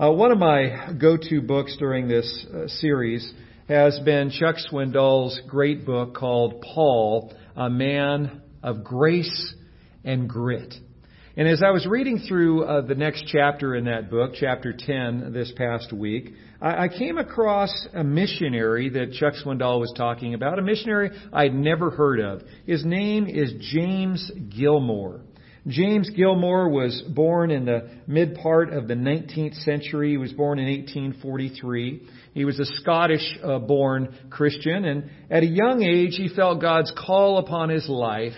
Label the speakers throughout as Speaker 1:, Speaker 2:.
Speaker 1: Uh, one of my go-to books during this uh, series has been Chuck Swindoll's great book called Paul, a man of grace and grit. And as I was reading through uh, the next chapter in that book, chapter 10, this past week, I, I came across a missionary that Chuck Swindoll was talking about, a missionary I'd never heard of. His name is James Gilmour. James Gilmour was born in the mid part of the 19th century. He was born in 1843. He was a Scottish uh, born Christian, and at a young age, he felt God's call upon his life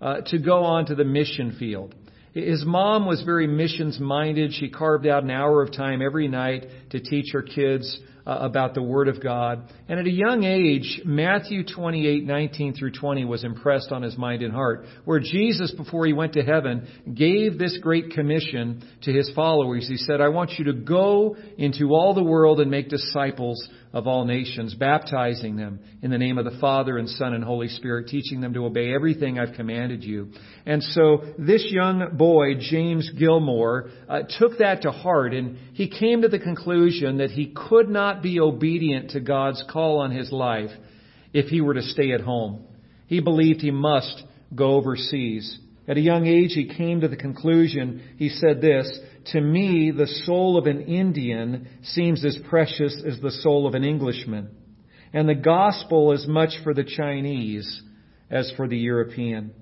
Speaker 1: uh, to go on to the mission field. His mom was very missions minded. She carved out an hour of time every night to teach her kids uh, about the Word of God. And at a young age, Matthew 28, 19 through 20 was impressed on his mind and heart, where Jesus, before he went to heaven, gave this great commission to his followers. He said, I want you to go into all the world and make disciples of all nations, baptizing them in the name of the Father and Son and Holy Spirit, teaching them to obey everything I've commanded you. And so this young boy, James Gilmour, uh, took that to heart and he came to the conclusion that he could not be obedient to God's call on his life if he were to stay at home. He believed he must go overseas. At a young age, he came to the conclusion, he said this, to me, the soul of an Indian seems as precious as the soul of an Englishman. And the gospel is much for the Chinese as for the European.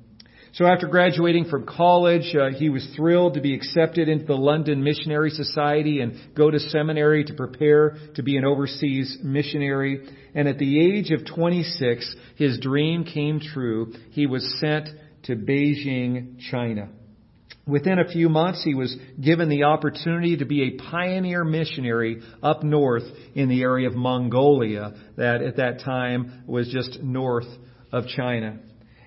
Speaker 1: So after graduating from college, uh, he was thrilled to be accepted into the London Missionary Society and go to seminary to prepare to be an overseas missionary. And at the age of 26, his dream came true. He was sent to Beijing, China. Within a few months, he was given the opportunity to be a pioneer missionary up north in the area of Mongolia, that at that time was just north of China.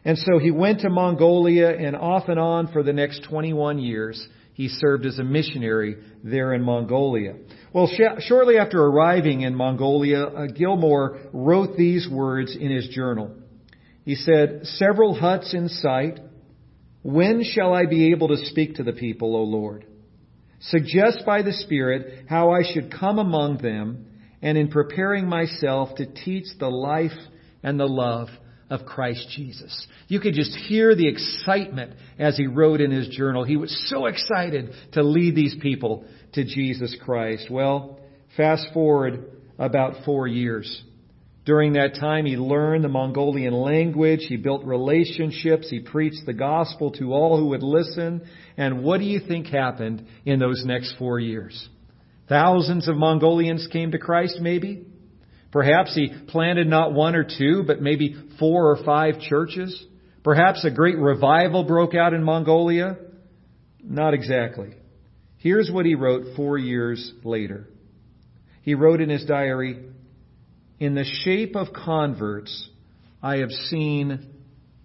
Speaker 1: And so he went to Mongolia, and off and on for the next 21 years, he served as a missionary there in Mongolia. Well, sh- shortly after arriving in Mongolia, uh, Gilmour wrote these words in his journal. He said, Several huts in sight, when shall I be able to speak to the people, O Lord? Suggest by the Spirit how I should come among them and in preparing myself to teach the life and the love of Christ Jesus. You could just hear the excitement as he wrote in his journal. He was so excited to lead these people to Jesus Christ. Well, fast forward about four years. During that time, he learned the Mongolian language. He built relationships. He preached the gospel to all who would listen. And what do you think happened in those next four years? Thousands of Mongolians came to Christ, maybe? Perhaps he planted not one or two, but maybe four or five churches? Perhaps a great revival broke out in Mongolia? Not exactly. Here's what he wrote four years later. He wrote in his diary, in the shape of converts, I have seen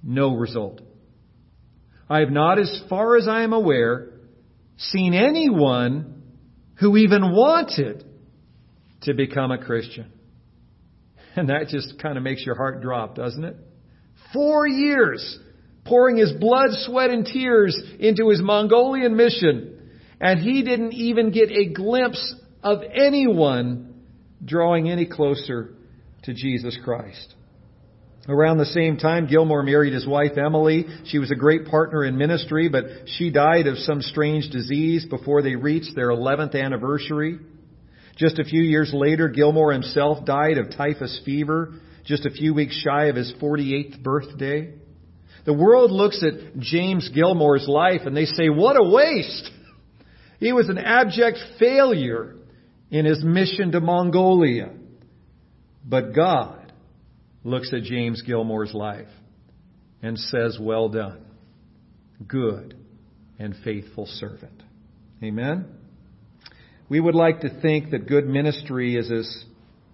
Speaker 1: no result. I have not, as far as I am aware, seen anyone who even wanted to become a Christian. And that just kind of makes your heart drop, doesn't it? Four years pouring his blood, sweat, and tears into his Mongolian mission. And he didn't even get a glimpse of anyone drawing any closer to Jesus Christ. Around the same time, Gilmour married his wife Emily. She was a great partner in ministry, but she died of some strange disease before they reached their 11th anniversary. Just a few years later, Gilmour himself died of typhus fever, just a few weeks shy of his 48th birthday. The world looks at James Gilmour's life and they say, what a waste! He was an abject failure in his mission to Mongolia. But God looks at James Gilmour's life and says, Well done, good and faithful servant. Amen? We would like to think that good ministry is as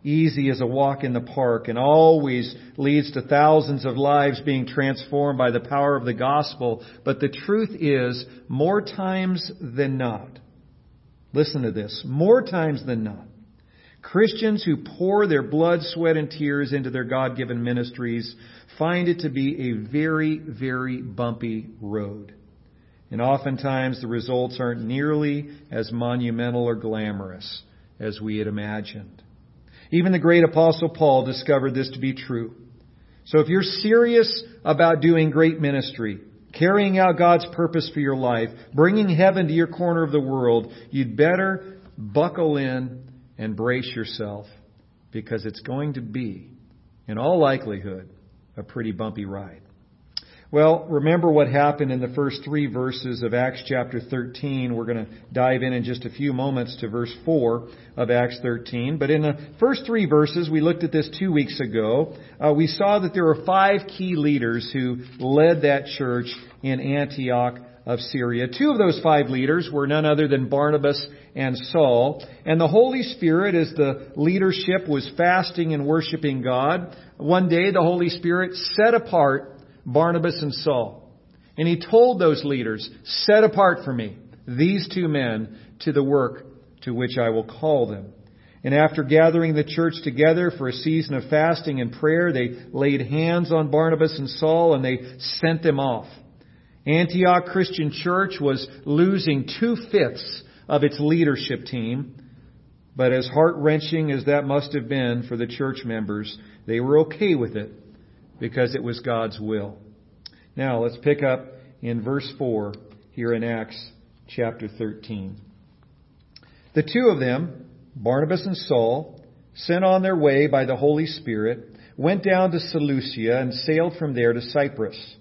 Speaker 1: easy as a walk in the park and always leads to thousands of lives being transformed by the power of the gospel. But the truth is, more times than not, listen to this, more times than not, Christians who pour their blood, sweat, and tears into their God given ministries find it to be a very, very bumpy road. And oftentimes the results aren't nearly as monumental or glamorous as we had imagined. Even the great apostle Paul discovered this to be true. So if you're serious about doing great ministry, carrying out God's purpose for your life, bringing heaven to your corner of the world, you'd better buckle in and brace yourself because it's going to be, in all likelihood, a pretty bumpy ride. Well, remember what happened in the first three verses of Acts chapter 13. We're going to dive in in just a few moments to verse 4 of Acts 13. But in the first three verses, we looked at this two weeks ago, uh, we saw that there were five key leaders who led that church in Antioch of Syria. Two of those five leaders were none other than Barnabas and Saul. And the Holy Spirit, as the leadership was fasting and worshiping God, one day the Holy Spirit set apart Barnabas and Saul. And he told those leaders, set apart for me these two men to the work to which I will call them. And after gathering the church together for a season of fasting and prayer, they laid hands on Barnabas and Saul and they sent them off. Antioch Christian Church was losing two fifths of its leadership team, but as heart wrenching as that must have been for the church members, they were okay with it because it was God's will. Now let's pick up in verse 4 here in Acts chapter 13. The two of them, Barnabas and Saul, sent on their way by the Holy Spirit, went down to Seleucia and sailed from there to Cyprus.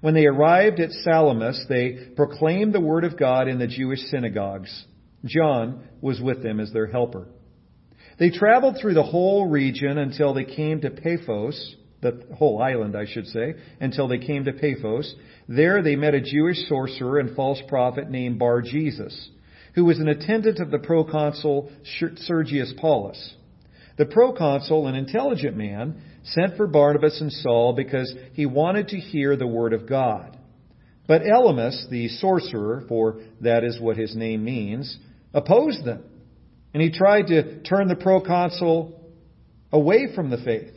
Speaker 1: When they arrived at Salamis, they proclaimed the word of God in the Jewish synagogues. John was with them as their helper. They traveled through the whole region until they came to Paphos the whole island, I should say, until they came to Paphos. There they met a Jewish sorcerer and false prophet named Bar Jesus, who was an attendant of the proconsul Sergius Paulus. The proconsul, an intelligent man, sent for Barnabas and Saul because he wanted to hear the word of God. But Elymas, the sorcerer, for that is what his name means, opposed them. And he tried to turn the proconsul away from the faith.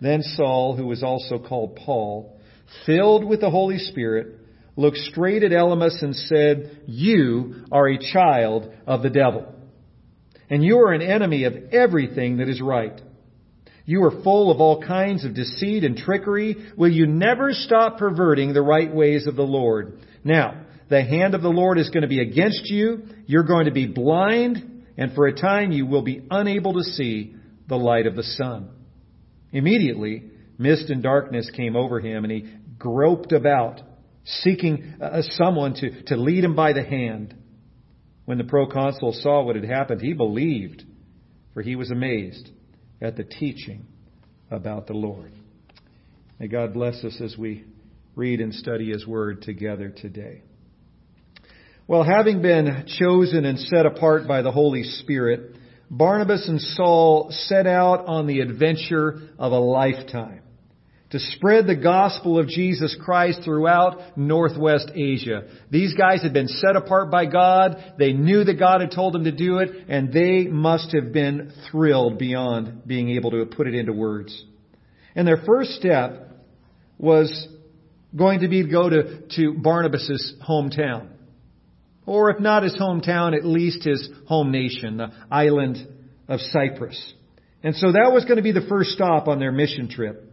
Speaker 1: Then Saul, who was also called Paul, filled with the Holy Spirit, looked straight at Elymas and said, You are a child of the devil, and you are an enemy of everything that is right. You are full of all kinds of deceit and trickery. Will you never stop perverting the right ways of the Lord? Now, the hand of the Lord is going to be against you. You're going to be blind, and for a time you will be unable to see the light of the sun. Immediately, mist and darkness came over him, and he groped about, seeking uh, someone to, to lead him by the hand. When the proconsul saw what had happened, he believed, for he was amazed at the teaching about the Lord. May God bless us as we read and study His Word together today. Well, having been chosen and set apart by the Holy Spirit, Barnabas and Saul set out on the adventure of a lifetime to spread the gospel of Jesus Christ throughout Northwest Asia. These guys had been set apart by God. They knew that God had told them to do it, and they must have been thrilled beyond being able to put it into words. And their first step was going to be to go to, to Barnabas' hometown or if not his hometown, at least his home nation, the island of Cyprus. And so that was going to be the first stop on their mission trip.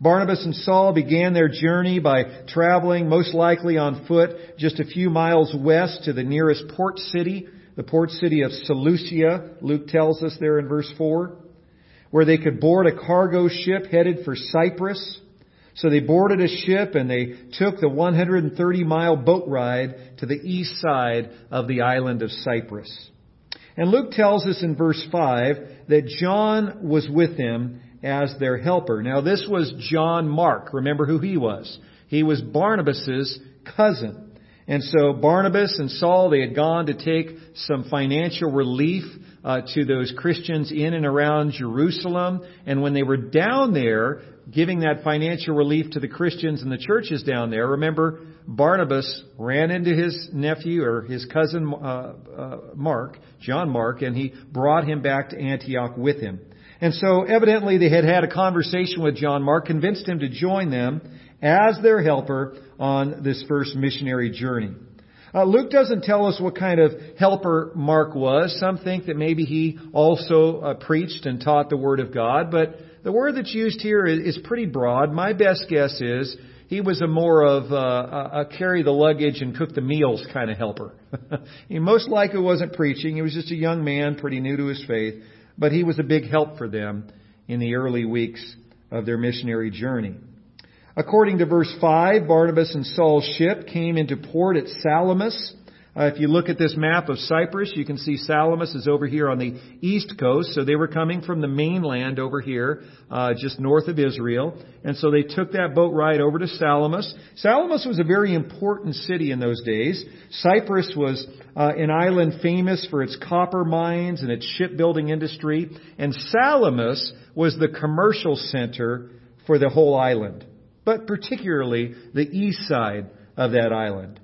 Speaker 1: Barnabas and Saul began their journey by traveling, most likely on foot, just a few miles west to the nearest port city, the port city of Seleucia, Luke tells us there in verse 4, where they could board a cargo ship headed for Cyprus. So they boarded a ship and they took the 130 mile boat ride to the east side of the island of Cyprus. And Luke tells us in verse 5 that John was with them as their helper. Now this was John Mark. Remember who he was. He was Barnabas's cousin. And so Barnabas and Saul, they had gone to take some financial relief uh, to those Christians in and around Jerusalem. And when they were down there, giving that financial relief to the Christians and the churches down there, remember Barnabas ran into his nephew or his cousin uh, uh, Mark, John Mark, and he brought him back to Antioch with him. And so evidently they had had a conversation with John Mark, convinced him to join them as their helper on this first missionary journey. Uh, Luke doesn't tell us what kind of helper Mark was. Some think that maybe he also uh, preached and taught the Word of God, but the word that's used here is, is pretty broad. My best guess is he was a more of uh, a, a carry the luggage and cook the meals kind of helper. he most likely wasn't preaching. He was just a young man, pretty new to his faith but he was a big help for them in the early weeks of their missionary journey. According to verse 5, Barnabas and Saul's ship came into port at Salamis uh, if you look at this map of Cyprus, you can see Salamis is over here on the east coast. So they were coming from the mainland over here, uh, just north of Israel. And so they took that boat ride over to Salamis. Salamis was a very important city in those days. Cyprus was uh, an island famous for its copper mines and its shipbuilding industry. And Salamis was the commercial center for the whole island, but particularly the east side of that island.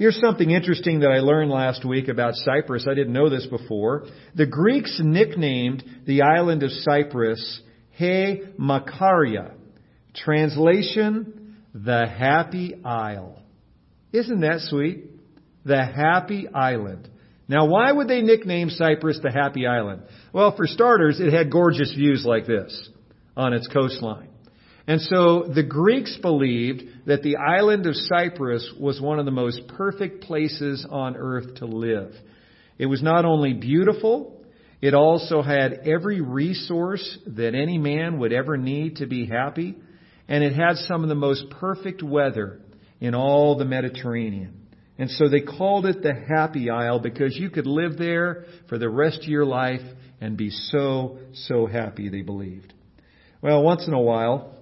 Speaker 1: Here's something interesting that I learned last week about Cyprus. I didn't know this before. The Greeks nicknamed the island of Cyprus He Makaria. Translation, the happy isle. Isn't that sweet? The happy island. Now, why would they nickname Cyprus the happy island? Well, for starters, it had gorgeous views like this on its coastline. And so the Greeks believed that the island of Cyprus was one of the most perfect places on earth to live. It was not only beautiful, it also had every resource that any man would ever need to be happy, and it had some of the most perfect weather in all the Mediterranean. And so they called it the Happy Isle because you could live there for the rest of your life and be so, so happy, they believed. Well, once in a while,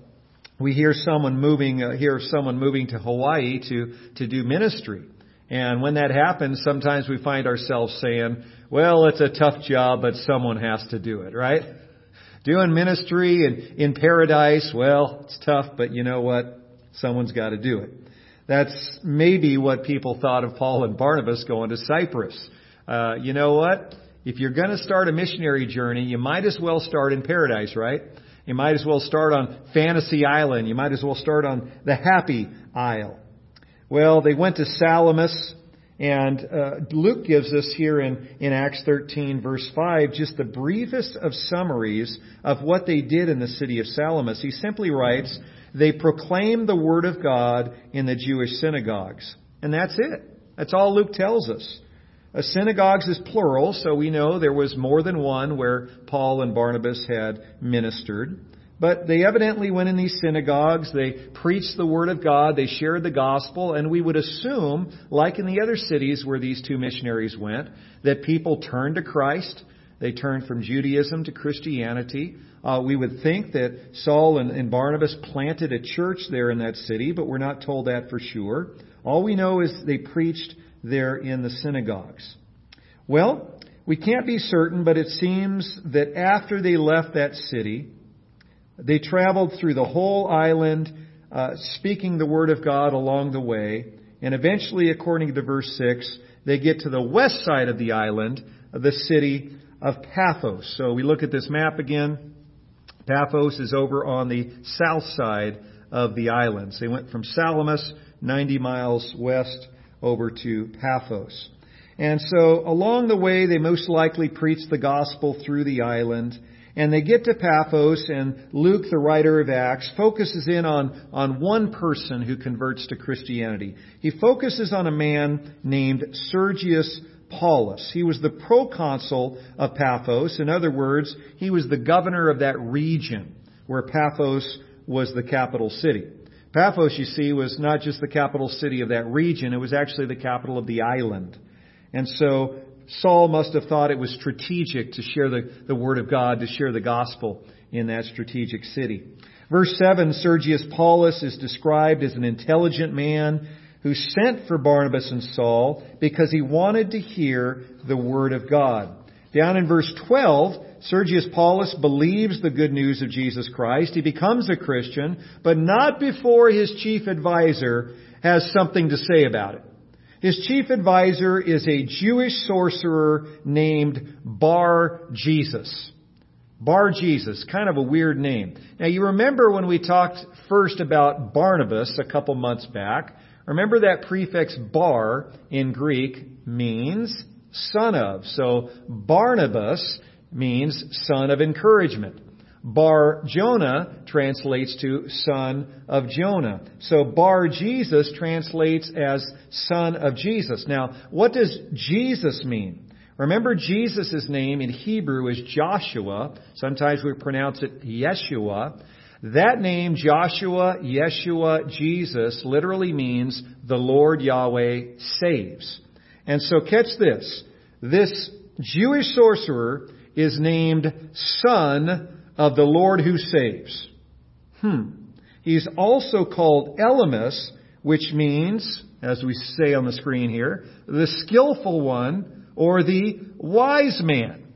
Speaker 1: we hear someone moving, uh, hear someone moving to Hawaii to, to do ministry. And when that happens, sometimes we find ourselves saying, well, it's a tough job, but someone has to do it, right? Doing ministry in, in paradise, well, it's tough, but you know what? Someone's got to do it. That's maybe what people thought of Paul and Barnabas going to Cyprus. Uh, you know what? If you're going to start a missionary journey, you might as well start in paradise, right? You might as well start on Fantasy Island. You might as well start on the Happy Isle. Well, they went to Salamis, and uh, Luke gives us here in, in Acts 13, verse 5, just the briefest of summaries of what they did in the city of Salamis. He simply writes, They proclaimed the word of God in the Jewish synagogues. And that's it. That's all Luke tells us. A synagogues is plural, so we know there was more than one where Paul and Barnabas had ministered. But they evidently went in these synagogues, they preached the Word of God, they shared the gospel, and we would assume, like in the other cities where these two missionaries went, that people turned to Christ. They turned from Judaism to Christianity. Uh, we would think that Saul and, and Barnabas planted a church there in that city, but we're not told that for sure. All we know is they preached there in the synagogues? Well, we can't be certain, but it seems that after they left that city, they traveled through the whole island, uh, speaking the word of God along the way, and eventually, according to verse 6, they get to the west side of the island, the city of Paphos. So we look at this map again. Paphos is over on the south side of the islands. They went from Salamis, 90 miles west, over to Paphos. And so along the way, they most likely preached the gospel through the island. And they get to Paphos, and Luke, the writer of Acts, focuses in on, on one person who converts to Christianity. He focuses on a man named Sergius Paulus. He was the proconsul of Paphos. In other words, he was the governor of that region where Paphos was the capital city. Paphos, you see, was not just the capital city of that region, it was actually the capital of the island. And so Saul must have thought it was strategic to share the, the word of God, to share the gospel in that strategic city. Verse 7, Sergius Paulus is described as an intelligent man who sent for Barnabas and Saul because he wanted to hear the word of God. Down in verse 12, Sergius Paulus believes the good news of Jesus Christ. He becomes a Christian, but not before his chief advisor has something to say about it. His chief advisor is a Jewish sorcerer named Bar Jesus. Bar Jesus, kind of a weird name. Now you remember when we talked first about Barnabas a couple months back. Remember that prefix bar in Greek means son of. So Barnabas means son of encouragement. Bar Jonah translates to son of Jonah. So Bar Jesus translates as son of Jesus. Now, what does Jesus mean? Remember Jesus' name in Hebrew is Joshua. Sometimes we pronounce it Yeshua. That name, Joshua, Yeshua, Jesus, literally means the Lord Yahweh saves. And so catch this. This Jewish sorcerer is named son of the Lord who saves. Hmm. He's also called Elymas, which means, as we say on the screen here, the skillful one or the wise man.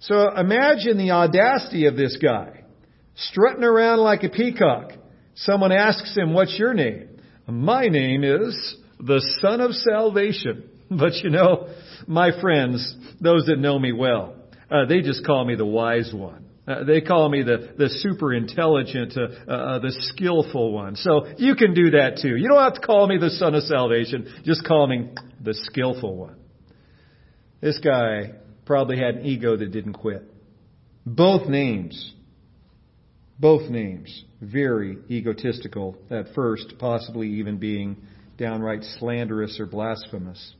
Speaker 1: So imagine the audacity of this guy, strutting around like a peacock. Someone asks him, what's your name? My name is the Son of Salvation. But you know, my friends, those that know me well, uh, they just call me the wise one. Uh, they call me the, the super intelligent, uh, uh, the skillful one. So you can do that too. You don't have to call me the son of salvation. Just call me the skillful one. This guy probably had an ego that didn't quit. Both names, both names, very egotistical at first, possibly even being downright slanderous or blasphemous.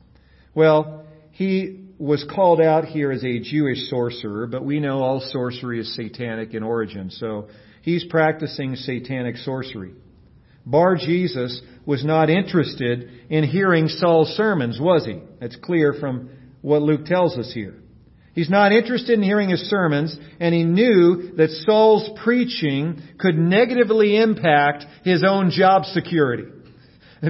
Speaker 1: Well, he was called out here as a Jewish sorcerer, but we know all sorcery is satanic in origin, so he's practicing satanic sorcery. Bar Jesus was not interested in hearing Saul's sermons, was he? It's clear from what Luke tells us here. He's not interested in hearing his sermons, and he knew that Saul's preaching could negatively impact his own job security.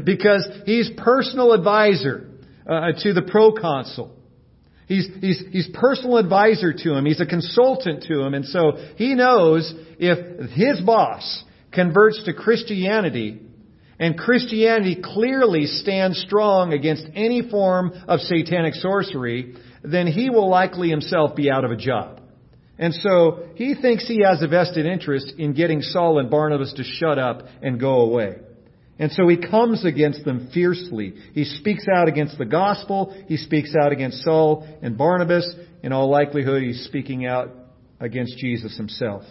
Speaker 1: Because he's personal advisor uh, to the proconsul. He's, he's, he's personal advisor to him. He's a consultant to him. And so he knows if his boss converts to Christianity, and Christianity clearly stands strong against any form of satanic sorcery, then he will likely himself be out of a job. And so he thinks he has a vested interest in getting Saul and Barnabas to shut up and go away. And so he comes against them fiercely. He speaks out against the gospel. He speaks out against Saul and Barnabas. In all likelihood, he's speaking out against Jesus himself.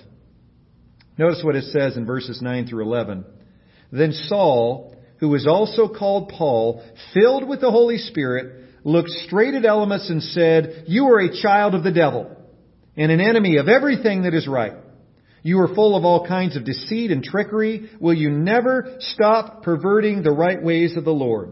Speaker 1: Notice what it says in verses 9 through 11. Then Saul, who was also called Paul, filled with the Holy Spirit, looked straight at Elymas and said, You are a child of the devil and an enemy of everything that is right. You are full of all kinds of deceit and trickery. Will you never stop perverting the right ways of the Lord?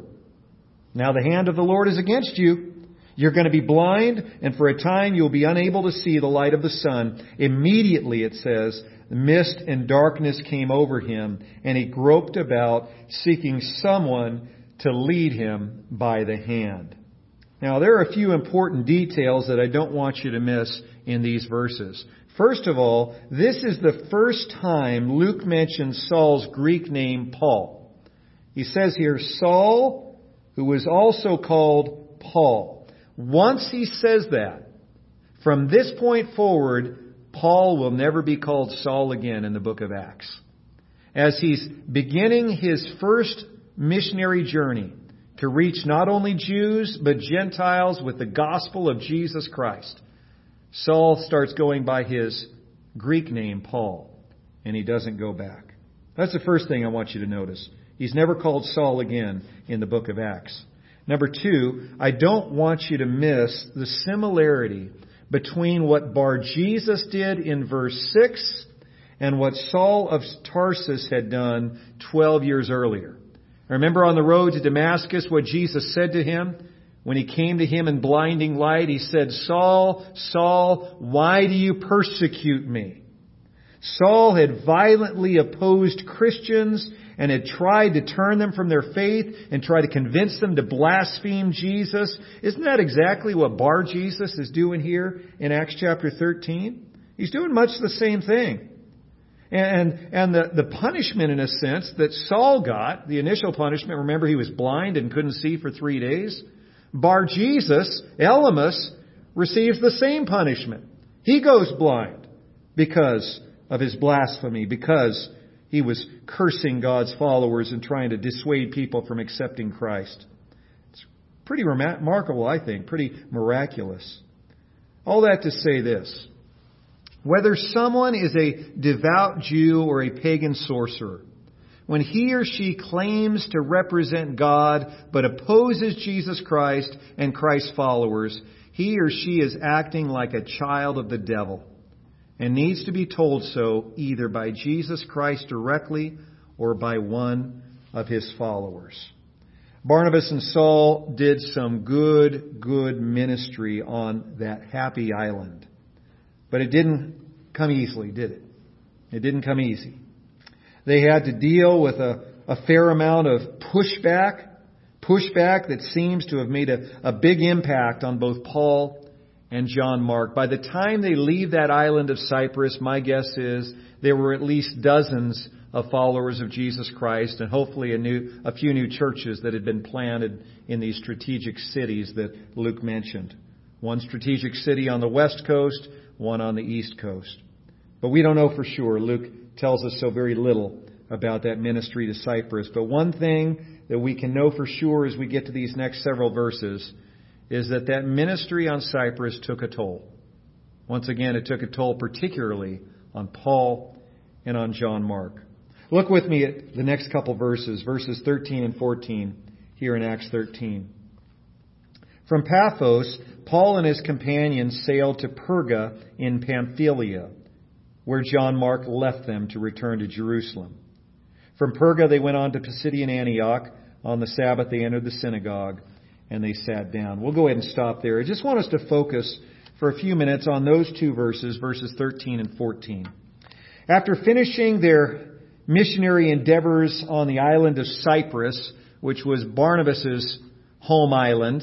Speaker 1: Now the hand of the Lord is against you. You're going to be blind, and for a time you'll be unable to see the light of the sun. Immediately, it says, mist and darkness came over him, and he groped about, seeking someone to lead him by the hand. Now, there are a few important details that I don't want you to miss in these verses. First of all, this is the first time Luke mentions Saul's Greek name Paul. He says here, Saul, who was also called Paul. Once he says that, from this point forward, Paul will never be called Saul again in the book of Acts. As he's beginning his first missionary journey to reach not only Jews, but Gentiles with the gospel of Jesus Christ, Saul starts going by his Greek name, Paul, and he doesn't go back. That's the first thing I want you to notice. He's never called Saul again in the book of Acts. Number two, I don't want you to miss the similarity between what Bar Jesus did in verse 6 and what Saul of Tarsus had done 12 years earlier. Remember on the road to Damascus what Jesus said to him? When he came to him in blinding light, he said, Saul, Saul, why do you persecute me? Saul had violently opposed Christians and had tried to turn them from their faith and try to convince them to blaspheme Jesus. Isn't that exactly what Bar Jesus is doing here in Acts chapter 13? He's doing much the same thing. And, and the, the punishment, in a sense, that Saul got, the initial punishment, remember he was blind and couldn't see for three days? Bar Jesus, Elymas, receives the same punishment. He goes blind. because of his blasphemy, because he was cursing God's followers and trying to dissuade people from accepting Christ. It's pretty remarkable, I think, pretty miraculous. All that to say this. Whether someone is a devout Jew or a pagan sorcerer, when he or she claims to represent God but opposes Jesus Christ and Christ's followers, he or she is acting like a child of the devil and needs to be told so either by Jesus Christ directly or by one of his followers. Barnabas and Saul did some good, good ministry on that happy island. But it didn't come easily, did it? It didn't come easy. They had to deal with a, a fair amount of pushback, pushback that seems to have made a, a big impact on both Paul and John Mark. By the time they leave that island of Cyprus, my guess is there were at least dozens of followers of Jesus Christ and hopefully a new, a few new churches that had been planted in these strategic cities that Luke mentioned. One strategic city on the west coast, one on the east coast. But we don't know for sure. Luke tells us so very little about that ministry to Cyprus. But one thing that we can know for sure as we get to these next several verses is that that ministry on Cyprus took a toll. Once again, it took a toll particularly on Paul and on John Mark. Look with me at the next couple verses, verses 13 and 14 here in Acts 13. From Paphos, Paul and his companions sailed to Perga in Pamphylia where John Mark left them to return to Jerusalem. From Perga, they went on to Pisidian Antioch. On the Sabbath, they entered the synagogue and they sat down. We'll go ahead and stop there. I just want us to focus for a few minutes on those two verses, verses 13 and 14. After finishing their missionary endeavors on the island of Cyprus, which was Barnabas's home island,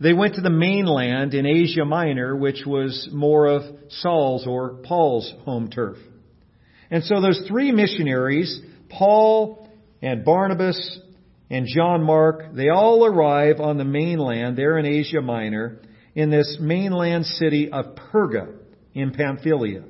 Speaker 1: they went to the mainland in Asia Minor, which was more of Saul's or Paul's home turf. And so those three missionaries, Paul and Barnabas and John Mark, they all arrive on the mainland there in Asia Minor in this mainland city of Perga in Pamphylia.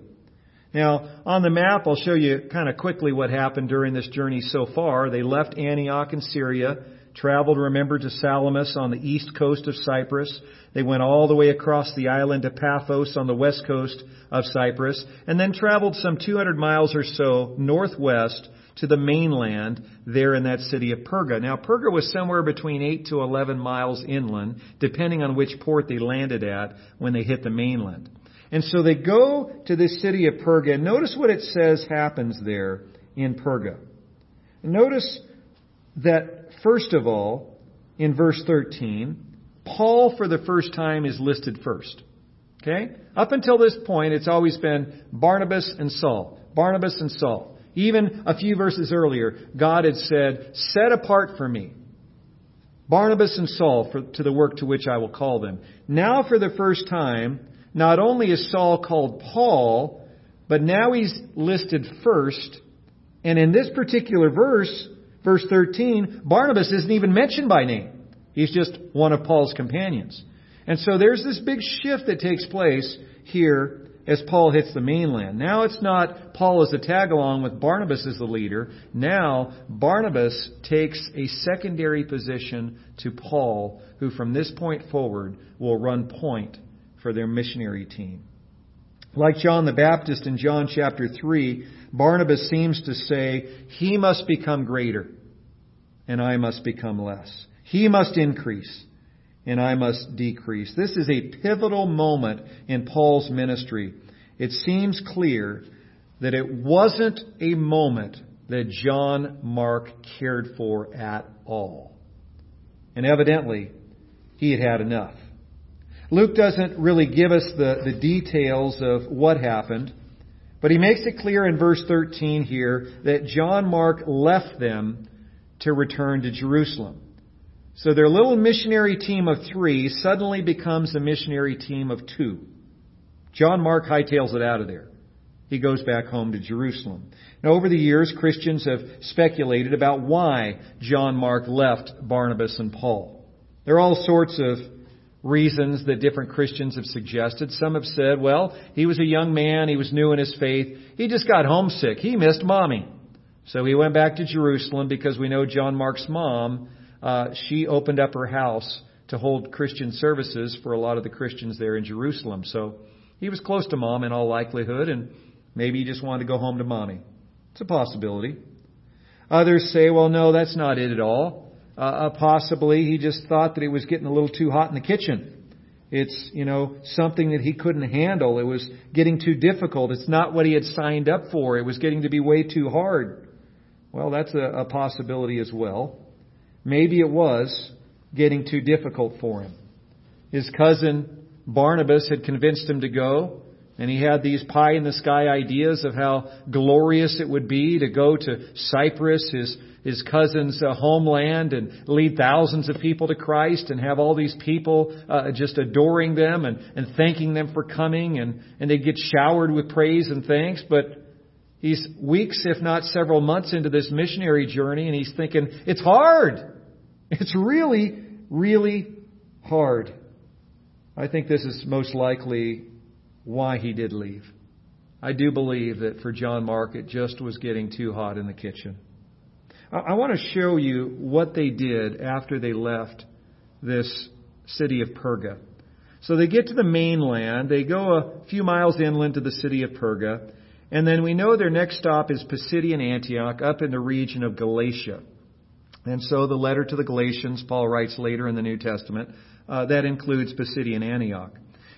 Speaker 1: Now, on the map, I'll show you kind of quickly what happened during this journey so far. They left Antioch in Syria traveled, remember, to Salamis on the east coast of Cyprus. They went all the way across the island to Paphos on the west coast of Cyprus, and then traveled some 200 miles or so northwest to the mainland there in that city of Perga. Now, Perga was somewhere between 8 to 11 miles inland, depending on which port they landed at when they hit the mainland. And so they go to this city of Perga, and notice what it says happens there in Perga. Notice that First of all, in verse 13, Paul for the first time is listed first. Okay? Up until this point, it's always been Barnabas and Saul. Barnabas and Saul. Even a few verses earlier, God had said, Set apart for me Barnabas and Saul for, to the work to which I will call them. Now, for the first time, not only is Saul called Paul, but now he's listed first. And in this particular verse, verse 13, Barnabas isn't even mentioned by name. He's just one of Paul's companions. And so there's this big shift that takes place here as Paul hits the mainland. Now it's not Paul as a tag along with Barnabas as the leader. Now Barnabas takes a secondary position to Paul, who from this point forward will run point for their missionary team. Like John the Baptist in John chapter 3, Barnabas seems to say, He must become greater, and I must become less. He must increase, and I must decrease. This is a pivotal moment in Paul's ministry. It seems clear that it wasn't a moment that John Mark cared for at all. And evidently, he had had enough. Luke doesn't really give us the, the details of what happened, but he makes it clear in verse 13 here that John Mark left them to return to Jerusalem. So their little missionary team of three suddenly becomes a missionary team of two. John Mark hightails it out of there. He goes back home to Jerusalem. Now, over the years, Christians have speculated about why John Mark left Barnabas and Paul. There are all sorts of reasons that different Christians have suggested. Some have said, well, he was a young man, he was new in his faith, he just got homesick, he missed mommy. So he went back to Jerusalem because we know John Mark's mom, uh, she opened up her house to hold Christian services for a lot of the Christians there in Jerusalem. So he was close to mom in all likelihood, and maybe he just wanted to go home to mommy. It's a possibility. Others say, well, no, that's not it at all. Uh, uh, possibly he just thought that it was getting a little too hot in the kitchen. It's, you know, something that he couldn't handle. It was getting too difficult. It's not what he had signed up for. It was getting to be way too hard. Well, that's a, a possibility as well. Maybe it was getting too difficult for him. His cousin Barnabas had convinced him to go, and he had these pie in the sky ideas of how glorious it would be to go to Cyprus, his, his cousin's uh, homeland, and lead thousands of people to Christ and have all these people uh, just adoring them and, and thanking them for coming, and, and they get showered with praise and thanks. But he's weeks, if not several months into this missionary journey, and he's thinking, it's hard. It's really, really hard. I think this is most likely why he did leave. I do believe that for John Mark, it just was getting too hot in the kitchen. I want to show you what they did after they left this city of Perga. So they get to the mainland, they go a few miles inland to the city of Perga, and then we know their next stop is Pisidian Antioch up in the region of Galatia. And so the letter to the Galatians, Paul writes later in the New Testament, uh, that includes Pisidian Antioch.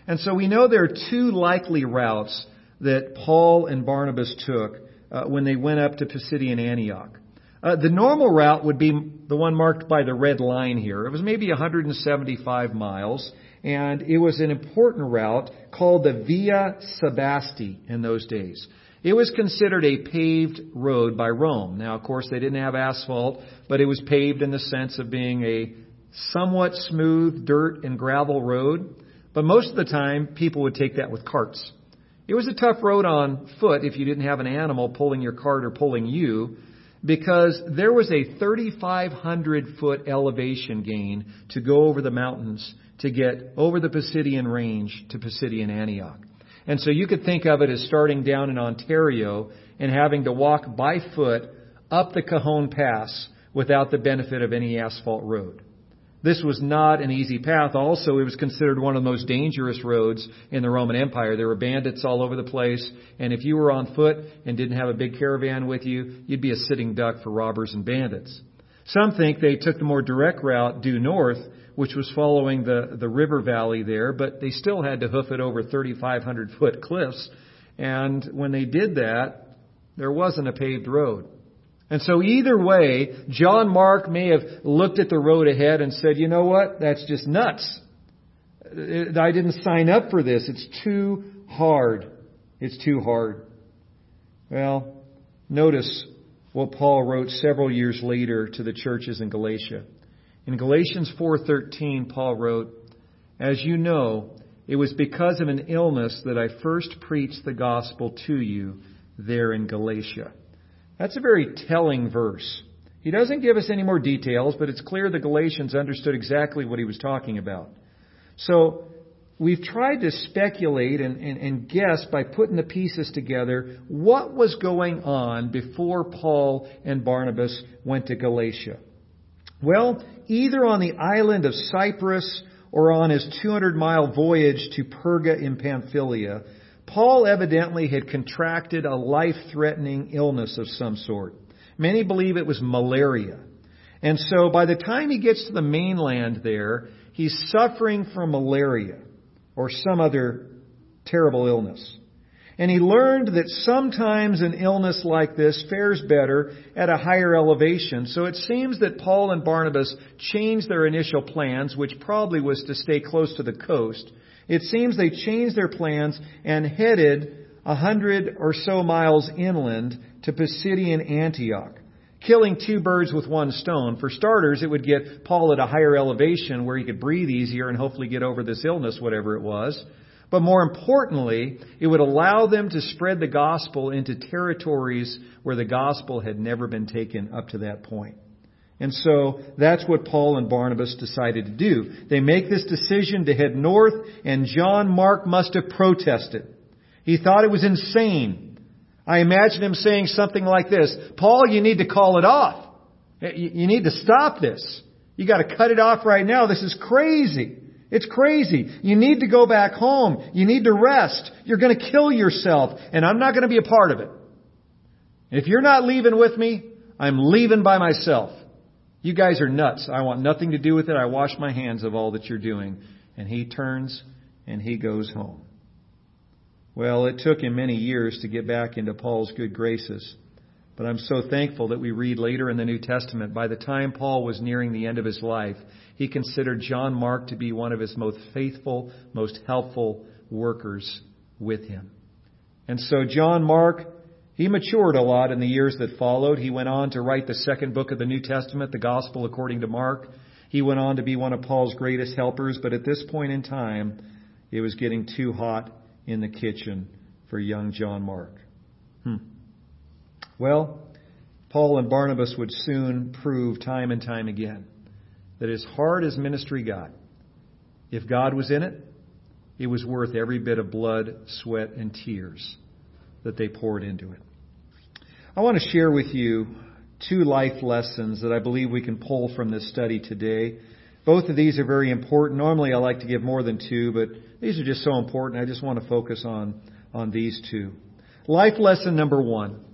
Speaker 1: And so we know there are two likely routes that Paul and Barnabas took uh, when they went up to Pisidian Antioch. Uh, the normal route would be the one marked by the red line here. It was maybe 175 miles, and it was an important route called the Via Sebaste in those days. It was considered a paved road by Rome. Now, of course, they didn't have asphalt, but it was paved in the sense of being a somewhat smooth dirt and gravel road. But most of the time, people would take that with carts. It was a tough road on foot if you didn't have an animal pulling your cart or pulling you, because there was a 3,500 foot elevation gain to go over the mountains to get over the Pisidian range to Pisidian Antioch. And so you could think of it as starting down in Ontario and having to walk by foot up the Cajon Pass without the benefit of any asphalt road. This was not an easy path. Also, it was considered one of the most dangerous roads in the Roman Empire. There were bandits all over the place, and if you were on foot and didn't have a big caravan with you, you'd be a sitting duck for robbers and bandits. Some think they took the more direct route due north, which was following the, the river valley there, but they still had to hoof it over 3,500 foot cliffs. And when they did that, there wasn't a paved road. And so either way, John Mark may have looked at the road ahead and said, you know what? That's just nuts. Uh, I didn't sign up for this. It's too hard. It's too hard. Well, notice what Paul wrote several years later to the churches in Galatia. In Galatians 4:13, Paul wrote, "As you know, it was because of an illness that I first preached the gospel to you there in Galatia." That's a very telling verse. He doesn't give us any more details, but it's clear the Galatians understood exactly what he was talking about. So, we've tried to speculate and, and, and, guess by putting the pieces together what was going on before Paul and Barnabas went to Galatia. Well, either on the island of Cyprus or on his 200 mile voyage to Perga in Pamphylia, Paul evidently had contracted a life threatening illness of some sort. Many believe it was malaria. And so by the time he gets to the mainland there, he's suffering from malaria or some other terrible illness. And he learned that sometimes an illness like this fares better at a higher elevation. So it seems that Paul and Barnabas changed their initial plans, which probably was to stay close to the coast, it seems they changed their plans and headed a hundred or so miles inland to Pisidian Antioch, killing two birds with one stone. For starters, it would get Paul at a higher elevation where he could breathe easier and hopefully get over this illness, whatever it was. But more importantly, it would allow them to spread the gospel into territories where the gospel had never been taken up to that point. And so that's what Paul and Barnabas decided to do. They make this decision to head north, and John Mark must have protested. He thought it was insane. I imagine him saying something like this, Paul, you need to call it off. Eh, you need to stop this. You gotta cut it off right now. This is crazy. It's crazy. You need to go back home. You need to rest. You're gonna kill yourself, and I'm not gonna be a part of it. If you're not leaving with me, I'm leaving by myself. You guys are nuts. I want nothing to do with it. I wash my hands of all that you're doing. And he turns and he goes home. Well, it took him many years to get back into Paul's good graces. But I'm so thankful that we read later in the New Testament, by the time Paul was nearing the end of his life, he considered John Mark to be one of his most faithful, most helpful workers with him. And so John Mark he matured a lot in the years that followed. He went on to write the second book of the New Testament, the Gospel according to Mark. He went on to be one of Paul's greatest helpers, but at this point in time, it was getting too hot in the kitchen for young John Mark. Hmm. Well, Paul and Barnabas would soon prove time and time again that as hard as ministry got, if God was in it, it was worth every bit of blood, sweat, and tears that they poured into it. I want to share with you two life lessons that I believe we can pull from this study today. Both of these are very important. Normally I like to give more than two, but these are just so important. I just want to focus on, on these two. Life lesson number one.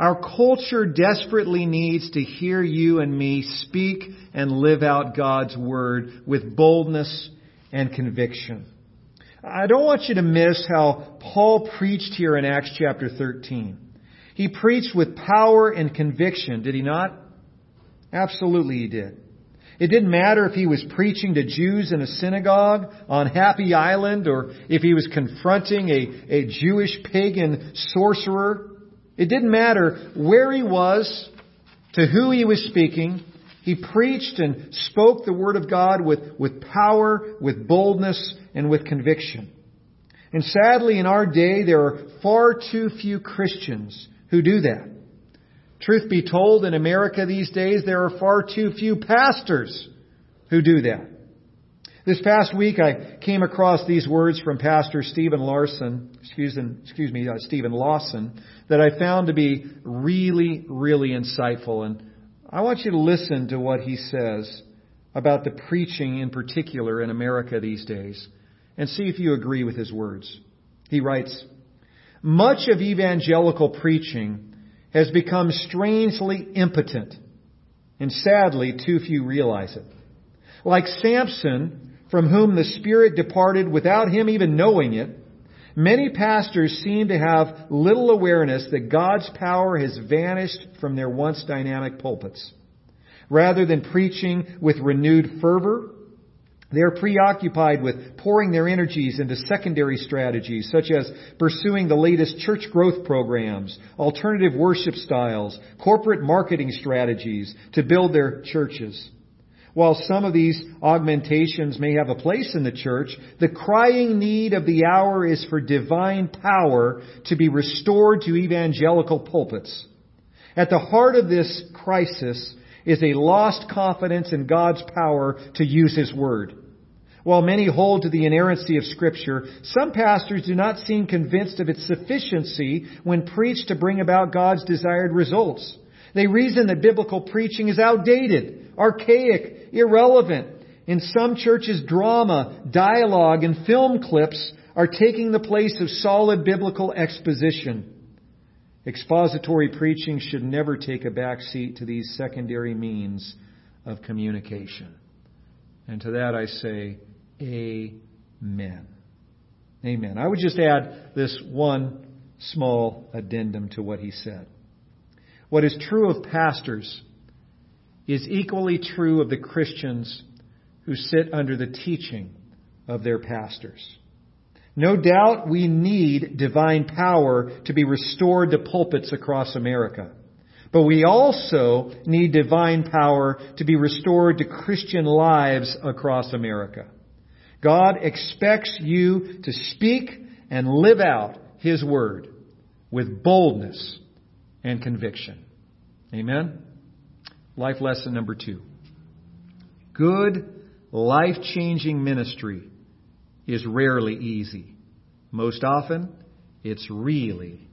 Speaker 1: Our culture desperately needs to hear you and me speak and live out God's Word with boldness and conviction. I don't want you to miss how Paul preached here in Acts chapter 13. He preached with power and conviction, did he not? Absolutely he did. It didn't matter if he was preaching to Jews in a synagogue on Happy Island or if he was confronting a, a Jewish pagan sorcerer. It didn't matter where he was, to who he was speaking. He preached and spoke the Word of God with, with power, with boldness, and with conviction. And sadly, in our day, there are far too few Christians who do that. Truth be told, in America these days, there are far too few pastors who do that. This past week, I came across these words from Pastor Stephen Larson, excuse, excuse me, uh, Stephen Lawson, that I found to be really, really insightful. And I want you to listen to what he says about the preaching in particular in America these days and see if you agree with his words. He writes, much of evangelical preaching has become strangely impotent, and sadly, too few realize it. Like Samson, from whom the Spirit departed without him even knowing it, many pastors seem to have little awareness that God's power has vanished from their once dynamic pulpits. Rather than preaching with renewed fervor, they are preoccupied with pouring their energies into secondary strategies such as pursuing the latest church growth programs, alternative worship styles, corporate marketing strategies to build their churches. While some of these augmentations may have a place in the church, the crying need of the hour is for divine power to be restored to evangelical pulpits. At the heart of this crisis is a lost confidence in God's power to use His Word. While many hold to the inerrancy of Scripture, some pastors do not seem convinced of its sufficiency when preached to bring about God's desired results. They reason that biblical preaching is outdated, archaic, irrelevant. In some churches, drama, dialogue, and film clips are taking the place of solid biblical exposition. Expository preaching should never take a back seat to these secondary means of communication. And to that I say, Amen. Amen. I would just add this one small addendum to what he said. What is true of pastors is equally true of the Christians who sit under the teaching of their pastors. No doubt we need divine power to be restored to pulpits across America. But we also need divine power to be restored to Christian lives across America. God expects you to speak and live out His Word with boldness and conviction. Amen? Life lesson number two. Good, life changing ministry is rarely easy. Most often, it's really,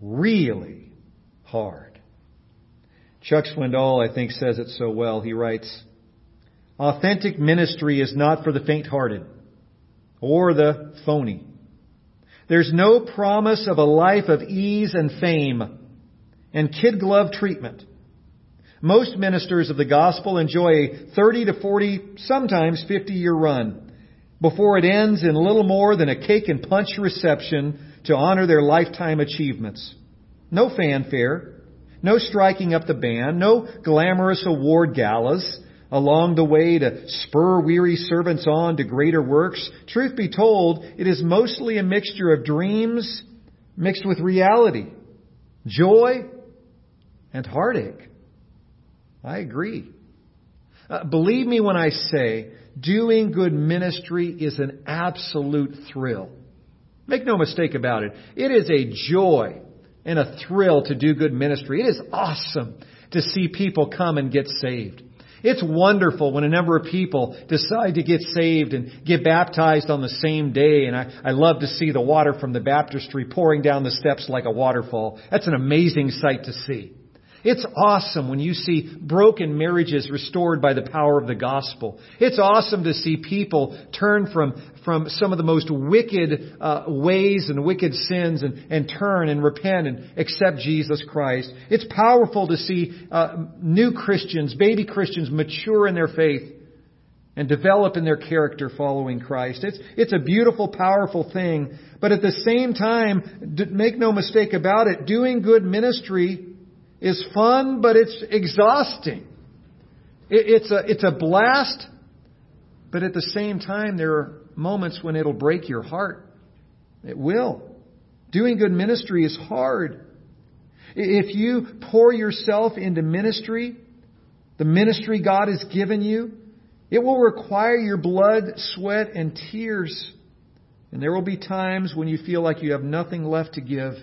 Speaker 1: really hard. Chuck Swindoll, I think, says it so well. He writes, Authentic ministry is not for the faint hearted or the phony. There's no promise of a life of ease and fame and kid glove treatment. Most ministers of the gospel enjoy a 30 to 40, sometimes 50 year run before it ends in little more than a cake and punch reception to honor their lifetime achievements. No fanfare, no striking up the band, no glamorous award galas along the way to spur weary servants on to greater works. Truth be told, it is mostly a mixture of dreams mixed with reality, joy and heartache. I agree. Uh, believe me when I say doing good ministry is an absolute thrill. Make no mistake about it. It is a joy and a thrill to do good ministry. It is awesome to see people come and get saved. It's wonderful when a number of people decide to get saved and get baptized on the same day. And I, I love to see the water from the baptistry pouring down the steps like a waterfall. That's an amazing sight to see. It's awesome when you see broken marriages restored by the power of the gospel. It's awesome to see people turn from, from some of the most wicked uh, ways and wicked sins and, and turn and repent and accept Jesus Christ. It's powerful to see uh, new Christians, baby Christians, mature in their faith and develop in their character following Christ. It's, it's a beautiful, powerful thing. But at the same time, make no mistake about it, doing good ministry is fun, but it's exhausting. It's a, it's a blast, but at the same time, there are moments when it'll break your heart. It will. Doing good ministry is hard. If you pour yourself into ministry, the ministry God has given you, it will require your blood, sweat, and tears. And there will be times when you feel like you have nothing left to give.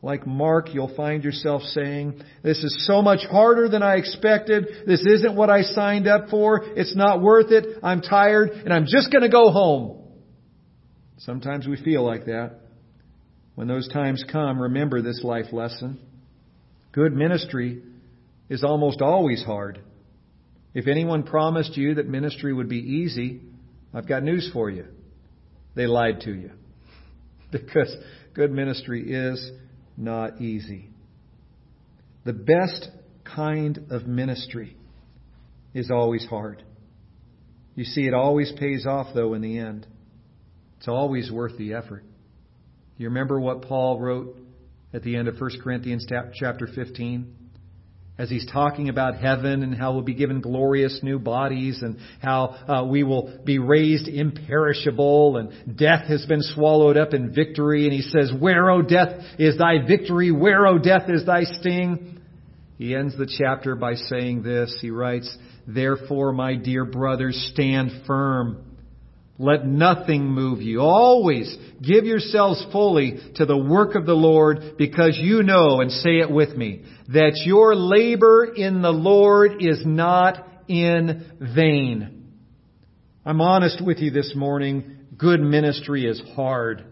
Speaker 1: Like Mark, you'll find yourself saying, This is so much harder than I expected. This isn't what I signed up for. It's not worth it. I'm tired and I'm just going to go home. Sometimes we feel like that. When those times come, remember this life lesson. Good ministry is almost always hard. If anyone promised you that ministry would be easy, I've got news for you. They lied to you. Because good ministry is not easy. The best kind of ministry is always hard. You see, it always pays off, though, in the end. It's always worth the effort. You remember what Paul wrote at the end of 1 Corinthians chapter 15? As he's talking about heaven and how we'll be given glorious new bodies and how uh, we will be raised imperishable and death has been swallowed up in victory. And he says, Where, O death, is thy victory? Where, O death, is thy sting? He ends the chapter by saying this. He writes, Therefore, my dear brothers, stand firm let nothing move you. Always give yourselves fully to the work of the Lord because you know, and say it with me, that your labor in the Lord is not in vain. I'm honest with you this morning. Good ministry is hard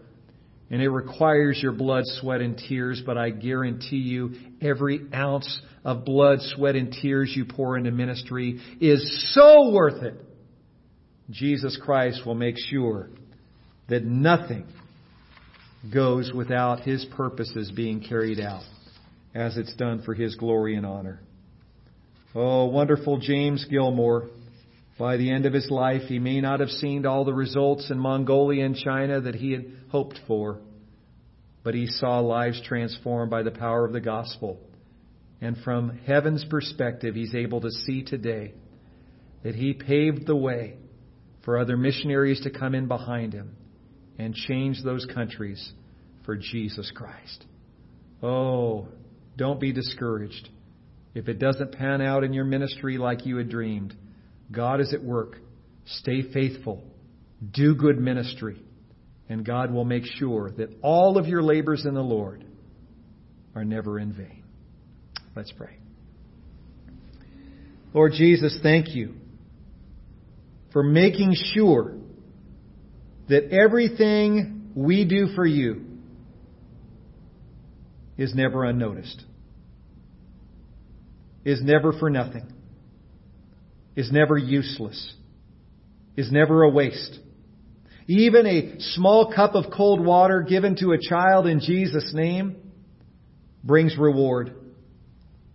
Speaker 1: and it requires your blood, sweat, and tears, but I guarantee you every ounce of blood, sweat, and tears you pour into ministry is so worth it Jesus Christ will make sure that nothing goes without His purposes being carried out as it's done for His glory and honor. Oh, wonderful James Gilmour. By the end of his life, he may not have seen all the results in Mongolia and China that he had hoped for, but he saw lives transformed by the power of the gospel. And from heaven's perspective, he's able to see today that he paved the way for other missionaries to come in behind him and change those countries for Jesus Christ. Oh, don't be discouraged. If it doesn't pan out in your ministry like you had dreamed, God is at work. Stay faithful. Do good ministry. And God will make sure that all of your labors in the Lord are never in vain. Let's pray. Lord Jesus, thank you for making sure that everything we do for you is never unnoticed, is never for nothing, is never useless, is never a waste. Even a small cup of cold water given to a child in Jesus' name brings reward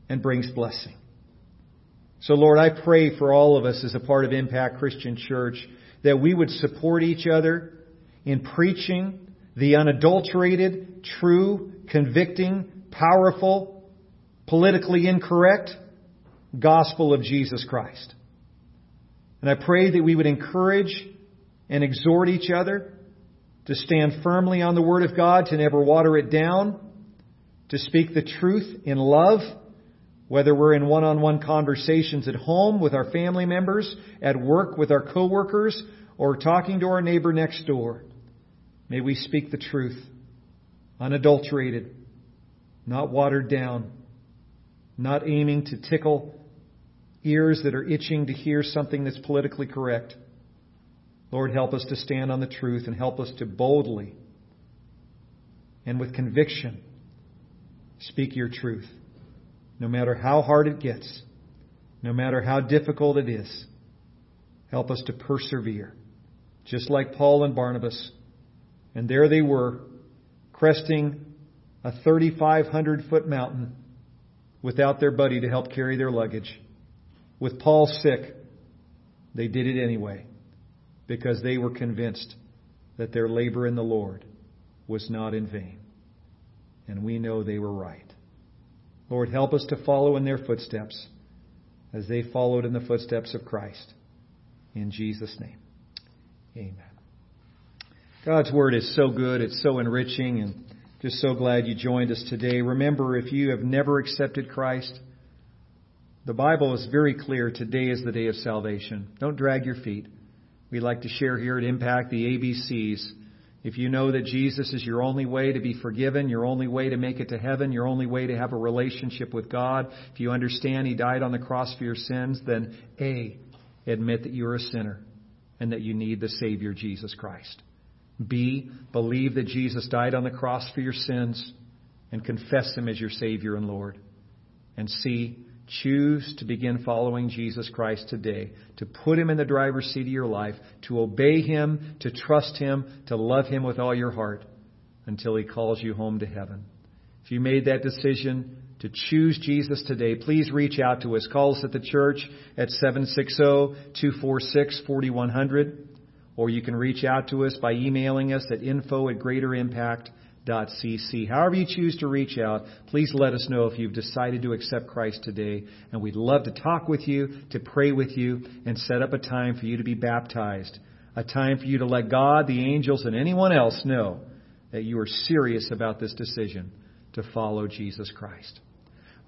Speaker 1: and brings blessing. So Lord, I pray for all of us as a part of Impact Christian Church that we would support each other in preaching the unadulterated, true, convicting, powerful, politically incorrect gospel of Jesus Christ. And I pray that we would encourage and exhort each other to stand firmly on the Word of God, to never water it down, to speak the truth in love, whether we're in one-on-one conversations at home with our family members, at work with our coworkers, or talking to our neighbor next door. May we speak the truth, unadulterated, not watered down, not aiming to tickle ears that are itching to hear something that's politically correct. Lord, help us to stand on the truth and help us to boldly and with conviction speak your truth. No matter how hard it gets, no matter how difficult it is, help us to persevere. Just like Paul and Barnabas. And there they were, cresting a 3,500 foot mountain without their buddy to help carry their luggage. With Paul sick, they did it anyway because they were convinced that their labor in the Lord was not in vain. And we know they were right. Lord, help us to follow in their footsteps as they followed in the footsteps of Christ. In Jesus' name, amen. God's Word is so good, it's so enriching, and just so glad you joined us today. Remember, if you have never accepted Christ, the Bible is very clear today is the day of salvation. Don't drag your feet. We like to share here at Impact the ABCs. If you know that Jesus is your only way to be forgiven, your only way to make it to heaven, your only way to have a relationship with God, if you understand He died on the cross for your sins, then A, admit that you're a sinner and that you need the Savior, Jesus Christ. B, believe that Jesus died on the cross for your sins and confess Him as your Savior and Lord. And C, choose to begin following Jesus Christ today, to put Him in the driver's seat of your life, to obey Him, to trust Him, to love Him with all your heart until He calls you home to heaven. If you made that decision to choose Jesus today, please reach out to us. Call us at the church at 760-246-4100 or you can reach out to us by emailing us at info at greaterimpact.cc. However you choose to reach out, please let us know if you've decided to accept Christ today. And we'd love to talk with you, to pray with you, and set up a time for you to be baptized. A time for you to let God, the angels, and anyone else know that you are serious about this decision to follow Jesus Christ.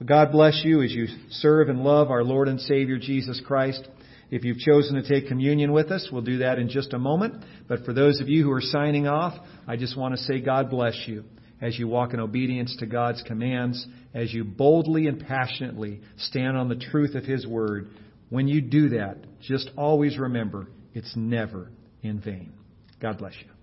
Speaker 1: God bless you as you serve and love our Lord and Savior Jesus Christ. If you've chosen to take communion with us, we'll do that in just a moment. But for those of you who are signing off, I just want to say God bless you as you walk in obedience to God's commands, as you boldly and passionately stand on the truth of His Word. When you do that, just always remember it's never in vain. God bless you.